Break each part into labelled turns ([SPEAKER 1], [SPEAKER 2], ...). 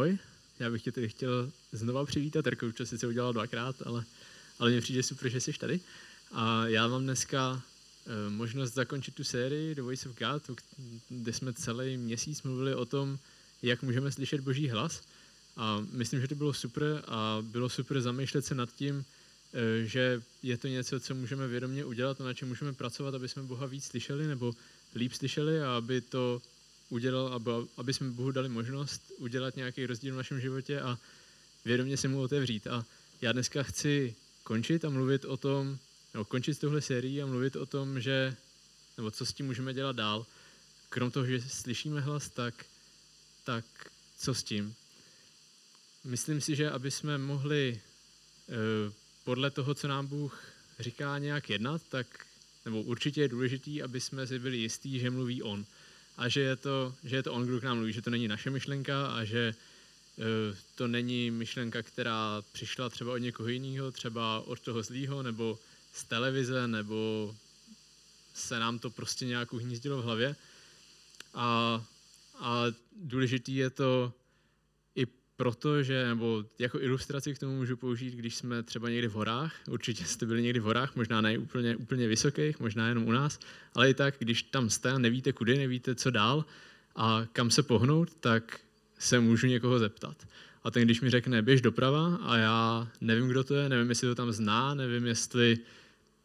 [SPEAKER 1] ahoj. Já bych tě tady chtěl znova přivítat. Terko už to sice udělal dvakrát, ale, ale mně přijde super, že jsi tady. A já mám dneska e, možnost zakončit tu sérii The Voice of God, kde jsme celý měsíc mluvili o tom, jak můžeme slyšet Boží hlas. A myslím, že to bylo super a bylo super zamýšlet se nad tím, e, že je to něco, co můžeme vědomě udělat, na čem můžeme pracovat, aby jsme Boha víc slyšeli nebo líp slyšeli a aby to udělal, aby, aby jsme Bohu dali možnost udělat nějaký rozdíl v našem životě a vědomě se mu otevřít. A já dneska chci končit a mluvit o tom, nebo končit s touhle sérií a mluvit o tom, že, nebo co s tím můžeme dělat dál. Krom toho, že slyšíme hlas, tak, tak co s tím? Myslím si, že aby jsme mohli eh, podle toho, co nám Bůh říká, nějak jednat, tak, nebo určitě je důležitý, aby jsme si byli jistí, že mluví On a že je to, že je to on, kdo k nám mluví, že to není naše myšlenka a že uh, to není myšlenka, která přišla třeba od někoho jiného, třeba od toho zlýho, nebo z televize, nebo se nám to prostě nějak uhnízdilo v hlavě. A, a důležitý je to i proto, že, nebo jako ilustraci k tomu můžu použít, když jsme třeba někdy v horách, určitě jste byli někdy v horách, možná ne úplně, úplně vysokých, možná jenom u nás, ale i tak, když tam jste a nevíte kudy, nevíte co dál a kam se pohnout, tak se můžu někoho zeptat. A ten, když mi řekne, běž doprava a já nevím, kdo to je, nevím, jestli to tam zná, nevím, jestli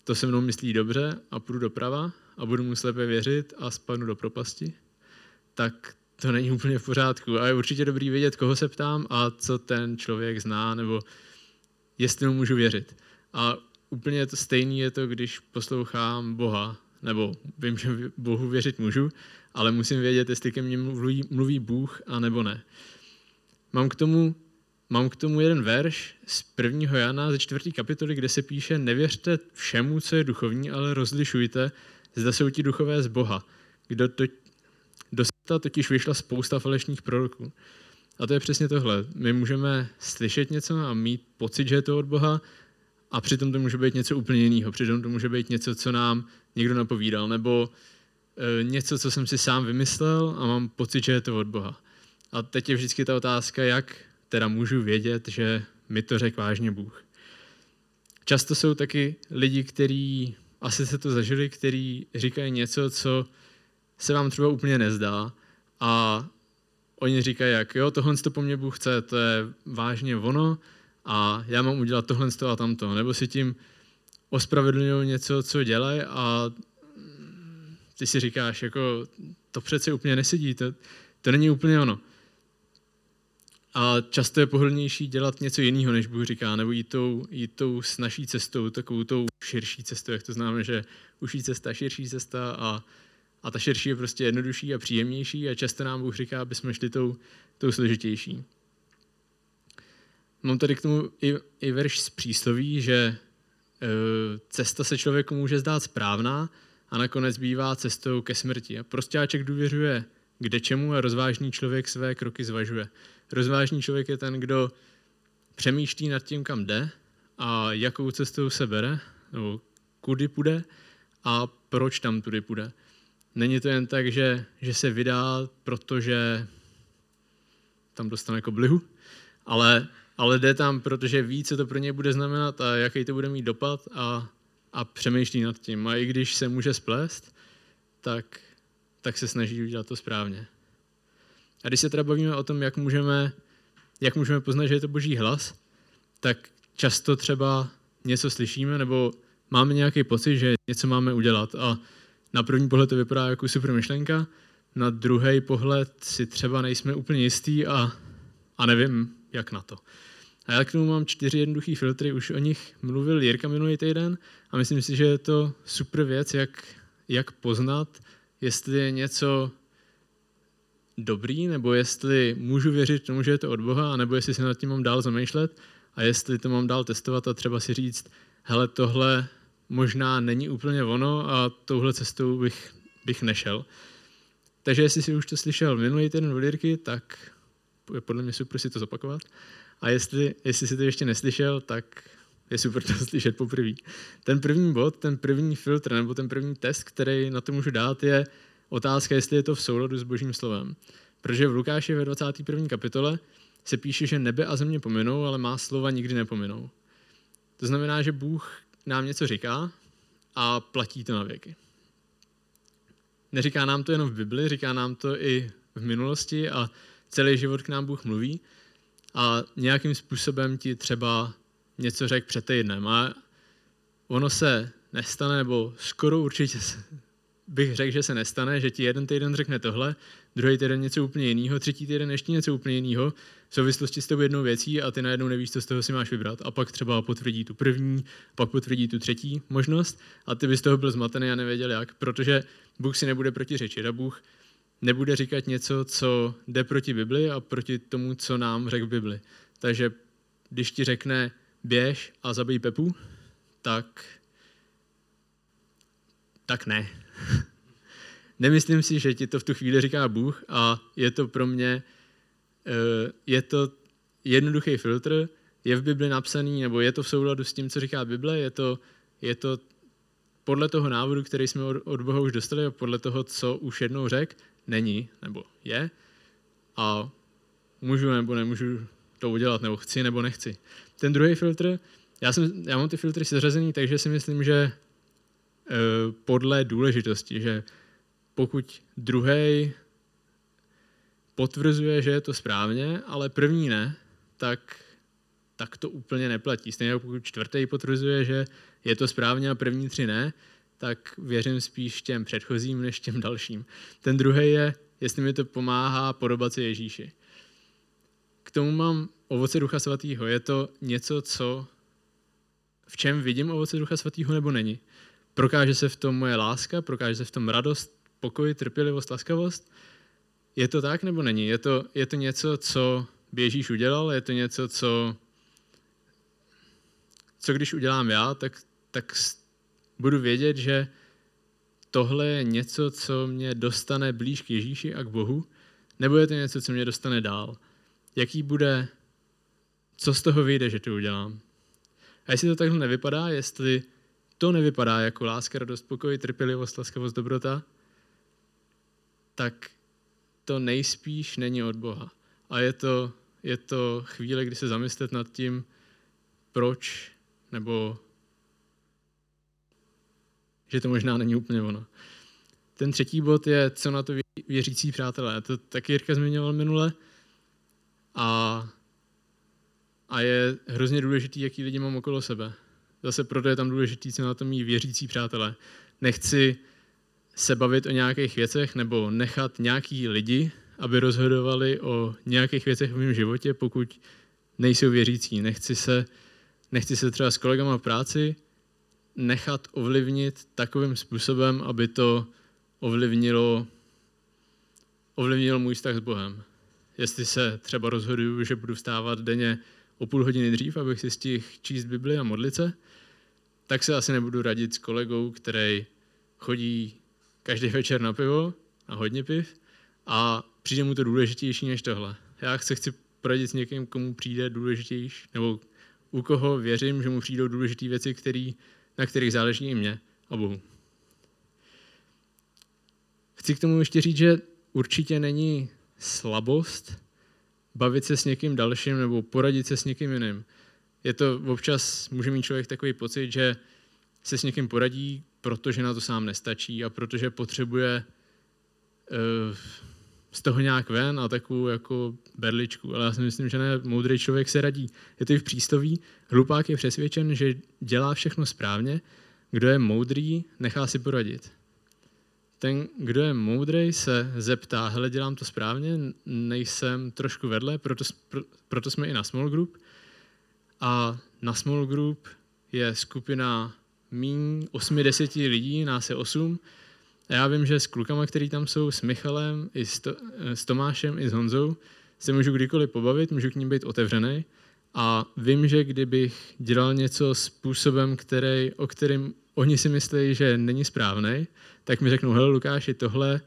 [SPEAKER 1] to se mnou myslí dobře a půjdu doprava a budu mu slepě věřit a spadnu do propasti, tak to není úplně v pořádku. A je určitě dobrý vědět, koho se ptám a co ten člověk zná, nebo jestli mu můžu věřit. A úplně to stejný je to, když poslouchám Boha, nebo vím, že Bohu věřit můžu, ale musím vědět, jestli ke mně mluví, mluví Bůh a nebo ne. Mám k tomu Mám k tomu jeden verš z 1. Jana ze 4. kapitoly, kde se píše Nevěřte všemu, co je duchovní, ale rozlišujte, zda jsou ti duchové z Boha. Kdo to, do světa totiž vyšla spousta falešných proroků. A to je přesně tohle. My můžeme slyšet něco a mít pocit, že je to od Boha, a přitom to může být něco úplně jiného. Přitom to může být něco, co nám někdo napovídal, nebo e, něco, co jsem si sám vymyslel a mám pocit, že je to od Boha. A teď je vždycky ta otázka, jak teda můžu vědět, že mi to řekl vážně Bůh. Často jsou taky lidi, kteří asi se to zažili, kteří říkají něco, co se vám třeba úplně nezdá a oni říkají, jak jo, tohle to po mně Bůh chce, to je vážně ono a já mám udělat tohle a tamto. Nebo si tím ospravedlňují něco, co dělají a ty si říkáš, jako to přece úplně nesedí, to, to není úplně ono. A často je pohodlnější dělat něco jiného, než Bůh říká, nebo jít tou, jít tou s naší cestou, takovou tou širší cestou, jak to známe, že uší cesta, širší cesta a a ta širší je prostě jednodušší a příjemnější a často nám Bůh říká, aby jsme šli tou, tou složitější. Mám tady k tomu i, i verš z přísloví, že e, cesta se člověku může zdát správná a nakonec bývá cestou ke smrti. A prostáček důvěřuje kde čemu a rozvážný člověk své kroky zvažuje. Rozvážný člověk je ten, kdo přemýšlí nad tím, kam jde a jakou cestou se bere, nebo kudy půjde a proč tam tudy půjde. Není to jen tak, že, že se vydá, protože tam dostane koblihu, ale, ale jde tam, protože ví, co to pro něj bude znamenat a jaký to bude mít dopad a, a přemýšlí nad tím. A i když se může splést, tak, tak se snaží udělat to správně. A když se teda bavíme o tom, jak můžeme, jak můžeme poznat, že je to boží hlas, tak často třeba něco slyšíme nebo máme nějaký pocit, že něco máme udělat a na první pohled to vypadá jako super myšlenka, na druhý pohled si třeba nejsme úplně jistý a, a nevím, jak na to. A já k tomu mám čtyři jednoduché filtry, už o nich mluvil Jirka minulý týden a myslím si, že je to super věc, jak, jak poznat, jestli je něco dobrý, nebo jestli můžu věřit tomu, že je to od Boha, nebo jestli se nad tím mám dál zamýšlet a jestli to mám dál testovat a třeba si říct, hele, tohle možná není úplně ono a touhle cestou bych, bych nešel. Takže jestli jsi už to slyšel minulý týden v Lirky, tak je podle mě super si to zopakovat. A jestli, jestli jsi to ještě neslyšel, tak je super to slyšet poprvé. Ten první bod, ten první filtr nebo ten první test, který na to můžu dát, je otázka, jestli je to v souladu s Božím slovem. Protože v Lukáši ve 21. kapitole se píše, že nebe a země pominou, ale má slova nikdy nepominou. To znamená, že Bůh nám něco říká a platí to na věky. Neříká nám to jenom v Bibli, říká nám to i v minulosti a celý život k nám Bůh mluví a nějakým způsobem ti třeba něco řekl před týdnem a ono se nestane, nebo skoro určitě bych řekl, že se nestane, že ti jeden týden řekne tohle, druhý týden něco úplně jiného, třetí týden ještě něco úplně jiného v souvislosti s tou jednou věcí a ty najednou nevíš, co z toho si máš vybrat. A pak třeba potvrdí tu první, pak potvrdí tu třetí možnost a ty bys z toho byl zmatený a nevěděl jak, protože Bůh si nebude protiřečit a Bůh nebude říkat něco, co jde proti Bibli a proti tomu, co nám řekl Bibli. Takže když ti řekne běž a zabij Pepu, tak tak ne. Nemyslím si, že ti to v tu chvíli říká Bůh a je to pro mě, eh, je to jednoduchý filtr, je v Bibli napsaný, nebo je to v souladu s tím, co říká Bible, je to, je to podle toho návodu, který jsme od, Boha už dostali a podle toho, co už jednou řek, není, nebo je. A můžu nebo nemůžu to udělat, nebo chci nebo nechci. Ten druhý filtr, já, jsem, já mám ty filtry seřazený, takže si myslím, že podle důležitosti, že pokud druhý potvrzuje, že je to správně, ale první ne, tak, tak to úplně neplatí. Stejně jako pokud čtvrtý potvrzuje, že je to správně a první tři ne, tak věřím spíš těm předchozím než těm dalším. Ten druhý je, jestli mi to pomáhá podobat se Ježíši. K tomu mám ovoce Ducha Svatého. Je to něco, co v čem vidím ovoce Ducha Svatého nebo není. Prokáže se v tom moje láska, prokáže se v tom radost, pokoj, trpělivost, laskavost. Je to tak nebo není? Je to, je to něco, co by Ježíš udělal? Je to něco, co, co když udělám já, tak, tak budu vědět, že tohle je něco, co mě dostane blíž k Ježíši a k Bohu, nebo je to něco, co mě dostane dál? Jaký bude, co z toho vyjde, že to udělám? A jestli to takhle nevypadá, jestli to nevypadá jako láska, radost, pokoj, trpělivost, laskavost, dobrota, tak to nejspíš není od Boha. A je to, je to chvíle, kdy se zamyslet nad tím, proč nebo že to možná není úplně ono. Ten třetí bod je, co na to věřící přátelé. To taky Jirka zmiňoval minule. A, a je hrozně důležitý, jaký lidi mám okolo sebe. Zase proto je tam důležitý, co na to mý věřící přátelé. Nechci se bavit o nějakých věcech nebo nechat nějaký lidi, aby rozhodovali o nějakých věcech v mém životě, pokud nejsou věřící. Nechci se, nechci se třeba s kolegama v práci nechat ovlivnit takovým způsobem, aby to ovlivnilo, ovlivnilo můj vztah s Bohem. Jestli se třeba rozhoduju, že budu vstávat denně o půl hodiny dřív, abych si stihl číst Bibli a modlit se, tak se asi nebudu radit s kolegou, který chodí každý večer na pivo, a hodně piv, a přijde mu to důležitější než tohle. Já se chci poradit s někým, komu přijde důležitější, nebo u koho věřím, že mu přijdou důležité věci, které na kterých záleží i mě a Bohu. Chci k tomu ještě říct, že určitě není slabost bavit se s někým dalším nebo poradit se s někým jiným. Je to občas, může mít člověk takový pocit, že se s někým poradí, protože na to sám nestačí a protože potřebuje uh, z toho nějak ven a takovou jako berličku. Ale já si myslím, že ne, moudrý člověk se radí. Je to i v přístoví. Hlupák je přesvědčen, že dělá všechno správně. Kdo je moudrý, nechá si poradit. Ten, kdo je moudrý, se zeptá, hele, dělám to správně, nejsem trošku vedle, proto, proto jsme i na small group. A na small group je skupina míň 8-10 lidí, nás je 8, a já vím, že s klukama, který tam jsou, s Michalem, i s, to, s Tomášem, i s Honzou, se můžu kdykoliv pobavit, můžu k ním být otevřený. A vím, že kdybych dělal něco způsobem, který, o kterým oni si myslí, že není správný, tak mi řeknou, hele Lukáši, tohle,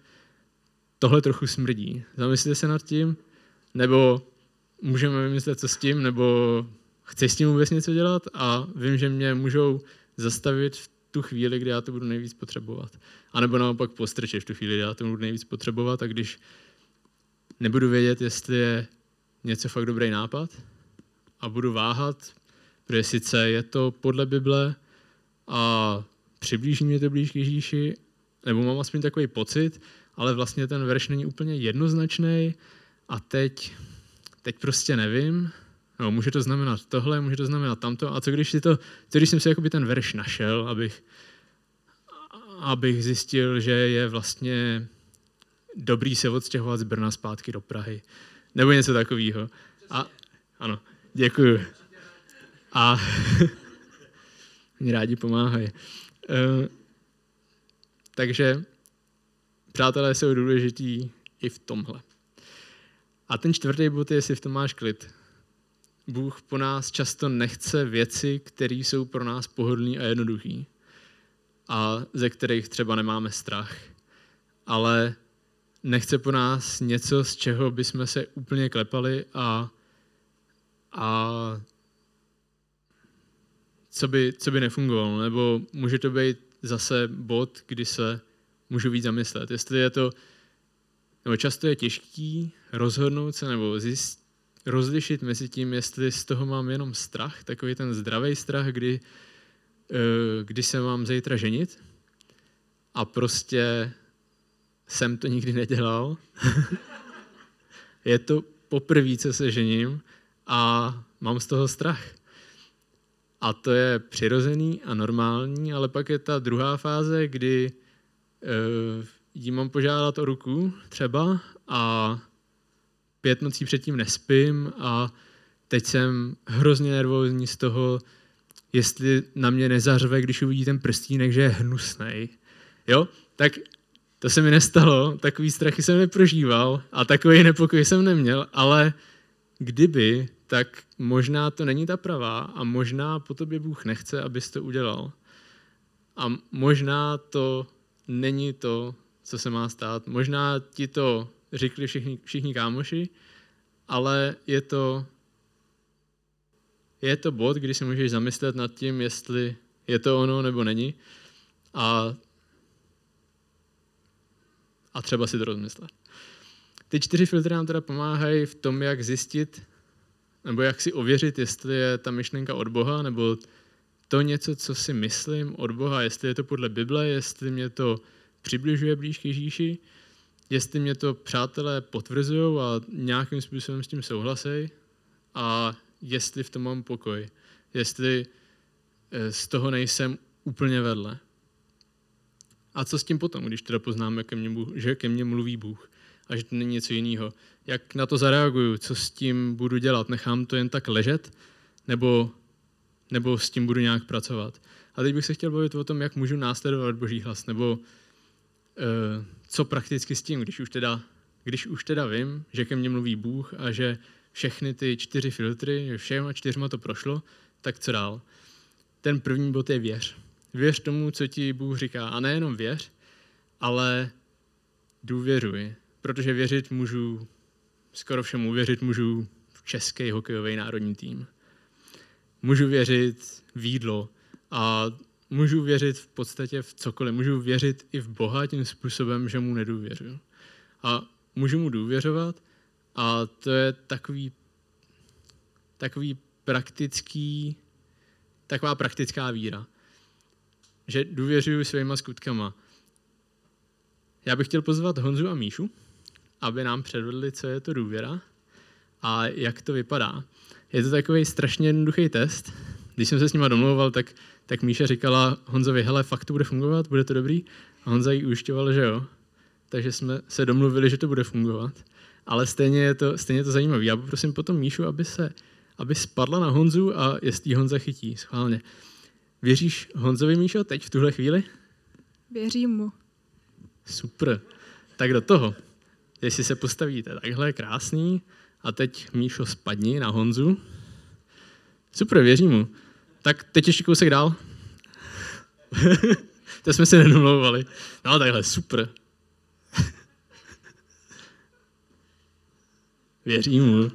[SPEAKER 1] tohle trochu smrdí. Zamyslete se nad tím, nebo můžeme vymyslet, co s tím, nebo chci s tím vůbec něco dělat a vím, že mě můžou zastavit v tu chvíli, kdy já to budu nejvíc potřebovat. A nebo naopak postrčit v tu chvíli, kdy já to budu nejvíc potřebovat a když nebudu vědět, jestli je něco fakt dobrý nápad a budu váhat, protože sice je to podle Bible a přiblíží mě to blíž k Ježíši, nebo mám aspoň takový pocit, ale vlastně ten verš není úplně jednoznačný a teď, teď prostě nevím. No, může to znamenat tohle, může to znamenat tamto. A co když, si to, co když jsem si jakoby ten verš našel, abych, abych zjistil, že je vlastně dobrý se odstěhovat z Brna zpátky do Prahy. Nebo něco takového. A ano, děkuju. A mě rádi pomáhají. Uh, takže přátelé jsou důležití i v tomhle. A ten čtvrtý bod je, jestli v tom máš klid. Bůh po nás často nechce věci, které jsou pro nás pohodlné a jednoduché a ze kterých třeba nemáme strach. Ale nechce po nás něco, z čeho bychom se úplně klepali a, a co by, co by nefungovalo. Nebo může to být zase bod, kdy se můžu víc zamyslet. Jestli je to, nebo často je těžký rozhodnout se nebo zjist, rozlišit mezi tím, jestli z toho mám jenom strach, takový ten zdravý strach, kdy, eh, kdy se mám zítra ženit a prostě jsem to nikdy nedělal. je to poprvé, co se žením a mám z toho strach. A to je přirozený a normální, ale pak je ta druhá fáze, kdy uh, jí mám požádat o ruku třeba a pět nocí předtím nespím a teď jsem hrozně nervózní z toho, jestli na mě nezařve, když uvidí ten prstínek, že je hnusnej. Jo? Tak to se mi nestalo, takový strachy jsem neprožíval a takový nepokoj jsem neměl, ale kdyby, tak možná to není ta pravá a možná po tobě Bůh nechce, abys to udělal. A možná to není to, co se má stát. Možná ti to řekli všichni, všichni kámoši, ale je to, je to bod, kdy se můžeš zamyslet nad tím, jestli je to ono nebo není. A, a třeba si to rozmyslet. Ty čtyři filtry nám teda pomáhají v tom, jak zjistit, nebo jak si ověřit, jestli je ta myšlenka od Boha, nebo to něco, co si myslím od Boha, jestli je to podle Bible, jestli mě to přibližuje blíž k Ježíši, jestli mě to přátelé potvrzují a nějakým způsobem s tím souhlasí a jestli v tom mám pokoj, jestli eh, z toho nejsem úplně vedle. A co s tím potom, když teda poznám, ke mně, že ke mně mluví Bůh a že to není něco jiného? Jak na to zareaguju? Co s tím budu dělat? Nechám to jen tak ležet? Nebo, nebo s tím budu nějak pracovat? A teď bych se chtěl bavit o tom, jak můžu následovat Boží hlas, nebo Eh, co prakticky s tím, když už teda, když už teda vím, že ke mně mluví Bůh a že všechny ty čtyři filtry, že všema čtyřma to prošlo, tak co dál? Ten první bod je věř. Věř tomu, co ti Bůh říká. A nejenom věř, ale důvěřuj. Protože věřit můžu, skoro všemu věřit můžu v český hokejový národní tým. Můžu věřit v jídlo a můžu věřit v podstatě v cokoliv. Můžu věřit i v Boha tím způsobem, že mu nedůvěřuji. A můžu mu důvěřovat a to je takový, takový praktický, taková praktická víra. Že důvěřuji svýma skutkama. Já bych chtěl pozvat Honzu a Míšu, aby nám předvedli, co je to důvěra a jak to vypadá. Je to takový strašně jednoduchý test. Když jsem se s nima domlouval, tak tak Míša říkala Honzovi, hele, fakt to bude fungovat, bude to dobrý? A Honza jí ujišťoval, že jo. Takže jsme se domluvili, že to bude fungovat. Ale stejně je to, stejně je to zajímavé. Já poprosím potom Míšu, aby se aby spadla na Honzu a jestli Honza chytí, schválně. Věříš Honzovi, Míšo, teď v tuhle chvíli?
[SPEAKER 2] Věřím mu.
[SPEAKER 1] Super. Tak do toho. Jestli se postavíte takhle, krásný. A teď Míšo spadni na Honzu. Super, věřím mu. Tak teď ještě kousek dál. to jsme se nedomlouvali. No takhle, super. Věřím mu.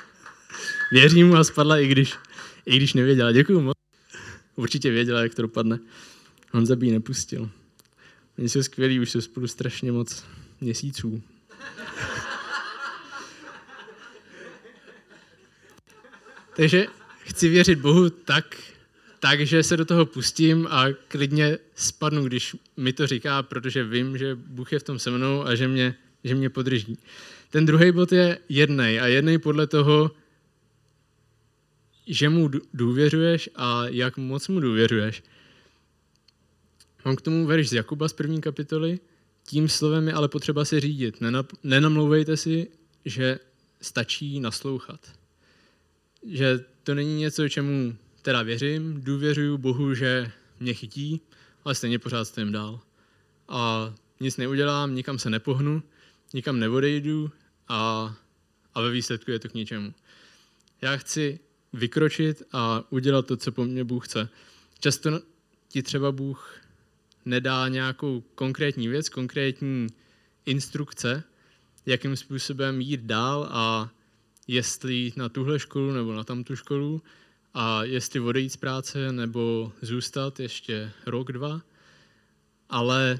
[SPEAKER 1] Věřím mu a spadla, i když, i když nevěděla. Děkuju moc. Určitě věděla, jak to dopadne. On by nepustil. Oni jsou skvělí, už jsou spolu strašně moc měsíců. takže chci věřit Bohu tak, tak, že se do toho pustím a klidně spadnu, když mi to říká, protože vím, že Bůh je v tom se mnou a že mě, že mě podrží. Ten druhý bod je jednej a jednej podle toho, že mu důvěřuješ a jak moc mu důvěřuješ. Mám k tomu verš z Jakuba z první kapitoly. Tím slovem je ale potřeba se řídit. Nenamlouvejte si, že stačí naslouchat. Že to není něco, čemu teda věřím, důvěřuju Bohu, že mě chytí, ale stejně pořád stojím dál. A nic neudělám, nikam se nepohnu, nikam neodejdu a, a ve výsledku je to k ničemu. Já chci vykročit a udělat to, co po mně Bůh chce. Často ti třeba Bůh nedá nějakou konkrétní věc, konkrétní instrukce, jakým způsobem jít dál a jestli jít na tuhle školu nebo na tamtu školu a jestli odejít z práce nebo zůstat ještě rok, dva. Ale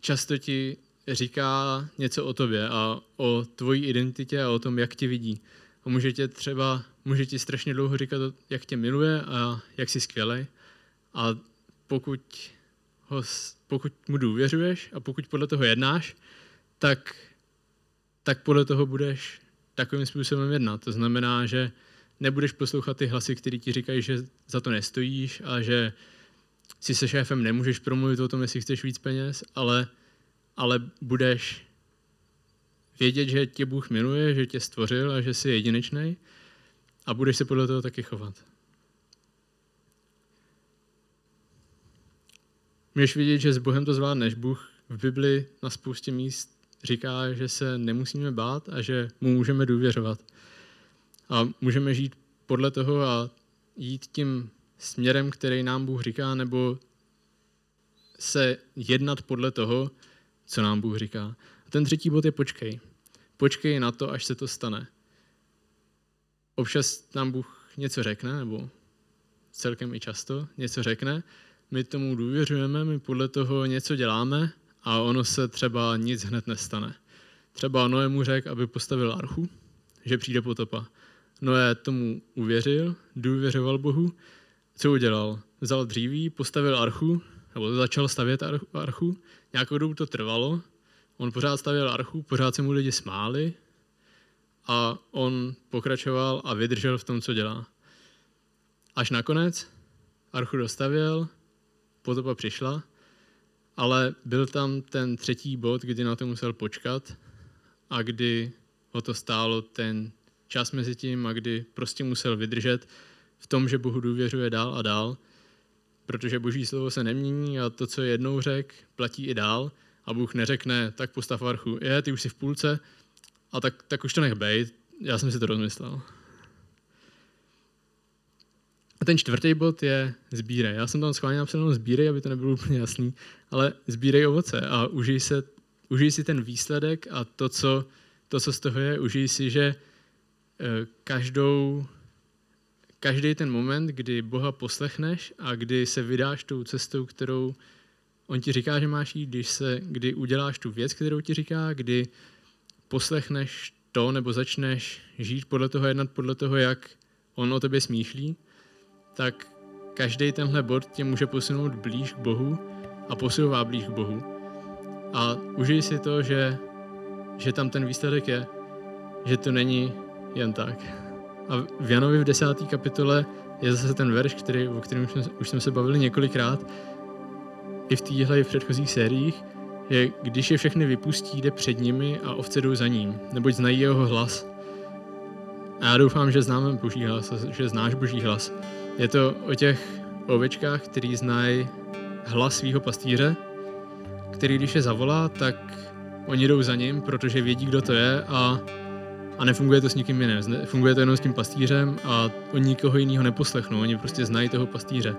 [SPEAKER 1] často ti říká něco o tobě a o tvojí identitě a o tom, jak tě vidí. A může tě třeba, může ti strašně dlouho říkat, jak tě miluje a jak jsi skvělý. A pokud, ho, pokud mu důvěřuješ a pokud podle toho jednáš, tak, tak podle toho budeš takovým způsobem jednat. To znamená, že nebudeš poslouchat ty hlasy, které ti říkají, že za to nestojíš a že si se šéfem nemůžeš promluvit o tom, jestli chceš víc peněz, ale, ale budeš vědět, že tě Bůh miluje, že tě stvořil a že jsi jedinečný a budeš se podle toho taky chovat. Můžeš vidět, že s Bohem to zvládneš. Bůh v Bibli na spoustě míst říká, že se nemusíme bát a že mu můžeme důvěřovat. A můžeme žít podle toho a jít tím směrem, který nám Bůh říká, nebo se jednat podle toho, co nám Bůh říká. A ten třetí bod je počkej. Počkej na to, až se to stane. Občas nám Bůh něco řekne, nebo celkem i často něco řekne, my tomu důvěřujeme, my podle toho něco děláme a ono se třeba nic hned nestane. Třeba Noé mu řekl, aby postavil archu, že přijde potopa. Noé tomu uvěřil, důvěřoval Bohu. Co udělal? Vzal dříví, postavil archu, nebo začal stavět archu. Nějakou dobu to trvalo. On pořád stavěl archu, pořád se mu lidi smáli a on pokračoval a vydržel v tom, co dělá. Až nakonec archu dostavěl, potopa přišla, ale byl tam ten třetí bod, kdy na to musel počkat a kdy ho to stálo ten čas mezi tím a kdy prostě musel vydržet v tom, že Bohu důvěřuje dál a dál, protože boží slovo se nemění a to, co jednou řek, platí i dál a Bůh neřekne, tak postav archu, je, ty už jsi v půlce a tak, tak už to nech bejt, já jsem si to rozmyslel. Ten čtvrtý bod je sbírej. Já jsem tam schválně napsal sbírej, aby to nebylo úplně jasný, ale sbírej ovoce a užij, se, užij si ten výsledek a to co, to, co z toho je, užij si, že eh, každou, každý ten moment, kdy Boha poslechneš a kdy se vydáš tou cestou, kterou on ti říká, že máš jít, když se, kdy uděláš tu věc, kterou ti říká, kdy poslechneš to nebo začneš žít podle toho, jednat podle toho, jak on o tebe smýšlí, tak každý tenhle bod tě může posunout blíž k Bohu a posouvá blíž k Bohu. A užij si to, že, že tam ten výsledek je, že to není jen tak. A v Janovi v desáté kapitole je zase ten verš, který, o kterém už jsme, už jsme se bavili několikrát, i v téhle i v předchozích sériích, že když je všechny vypustí, jde před nimi a ovce jdou za ním, neboť znají jeho hlas. A já doufám, že známe Boží hlas, že znáš Boží hlas. Je to o těch ovečkách, který znají hlas svého pastýře, který když je zavolá, tak oni jdou za ním, protože vědí, kdo to je a, a nefunguje to s nikým jiným. Funguje to jenom s tím pastýřem a oni nikoho jiného neposlechnou, oni prostě znají toho pastýře.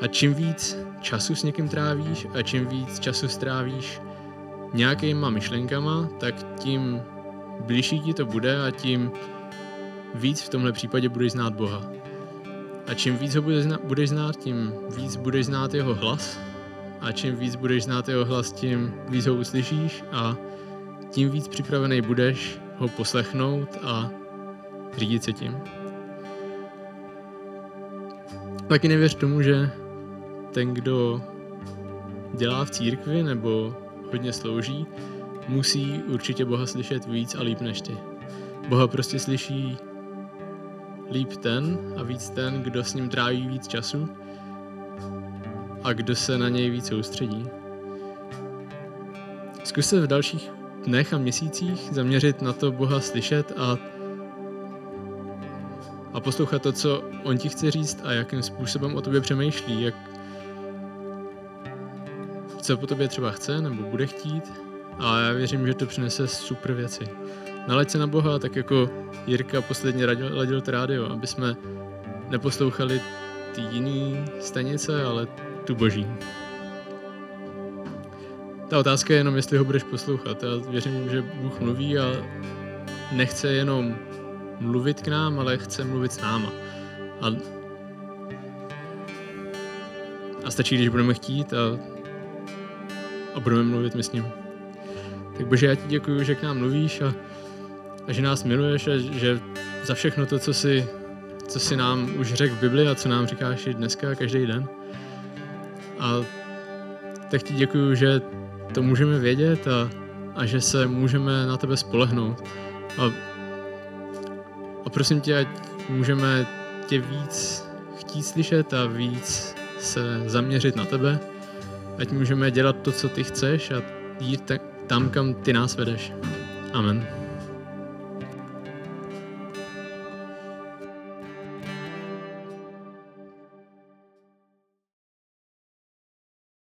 [SPEAKER 1] A čím víc času s někým trávíš a čím víc času strávíš nějakýma myšlenkama, tak tím blížší ti to bude a tím víc v tomhle případě budeš znát Boha. A čím víc ho budeš znát, budeš znát, tím víc budeš znát jeho hlas. A čím víc budeš znát jeho hlas, tím víc ho uslyšíš a tím víc připravený budeš ho poslechnout a řídit se tím. Taky nevěř tomu, že ten, kdo dělá v církvi nebo hodně slouží, musí určitě Boha slyšet víc a líp než ty. Boha prostě slyší líp ten a víc ten, kdo s ním tráví víc času a kdo se na něj víc soustředí. Zkus se v dalších dnech a měsících zaměřit na to Boha slyšet a, a poslouchat to, co On ti chce říct a jakým způsobem o tobě přemýšlí, jak, co po tobě třeba chce nebo bude chtít a já věřím, že to přinese super věci. Nalaď se na Boha, tak jako Jirka posledně radil, ladil to rádio, aby jsme neposlouchali ty jiný stanice, ale tu boží. Ta otázka je jenom, jestli ho budeš poslouchat. Já věřím, že Bůh mluví a nechce jenom mluvit k nám, ale chce mluvit s náma. A, a stačí, když budeme chtít a, a budeme mluvit my s ním. Tak Bože, já ti děkuji, že k nám mluvíš a, a že nás miluješ a že za všechno to, co jsi, co jsi nám už řekl v Bibli a co nám říkáš i dneska každý den. A tak ti děkuji, že to můžeme vědět a, a že se můžeme na tebe spolehnout. A, a prosím tě, ať můžeme tě víc chtít slyšet a víc se zaměřit na tebe. Ať můžeme dělat to, co ty chceš a jít tak, tam, kam ty nás vedeš. Amen.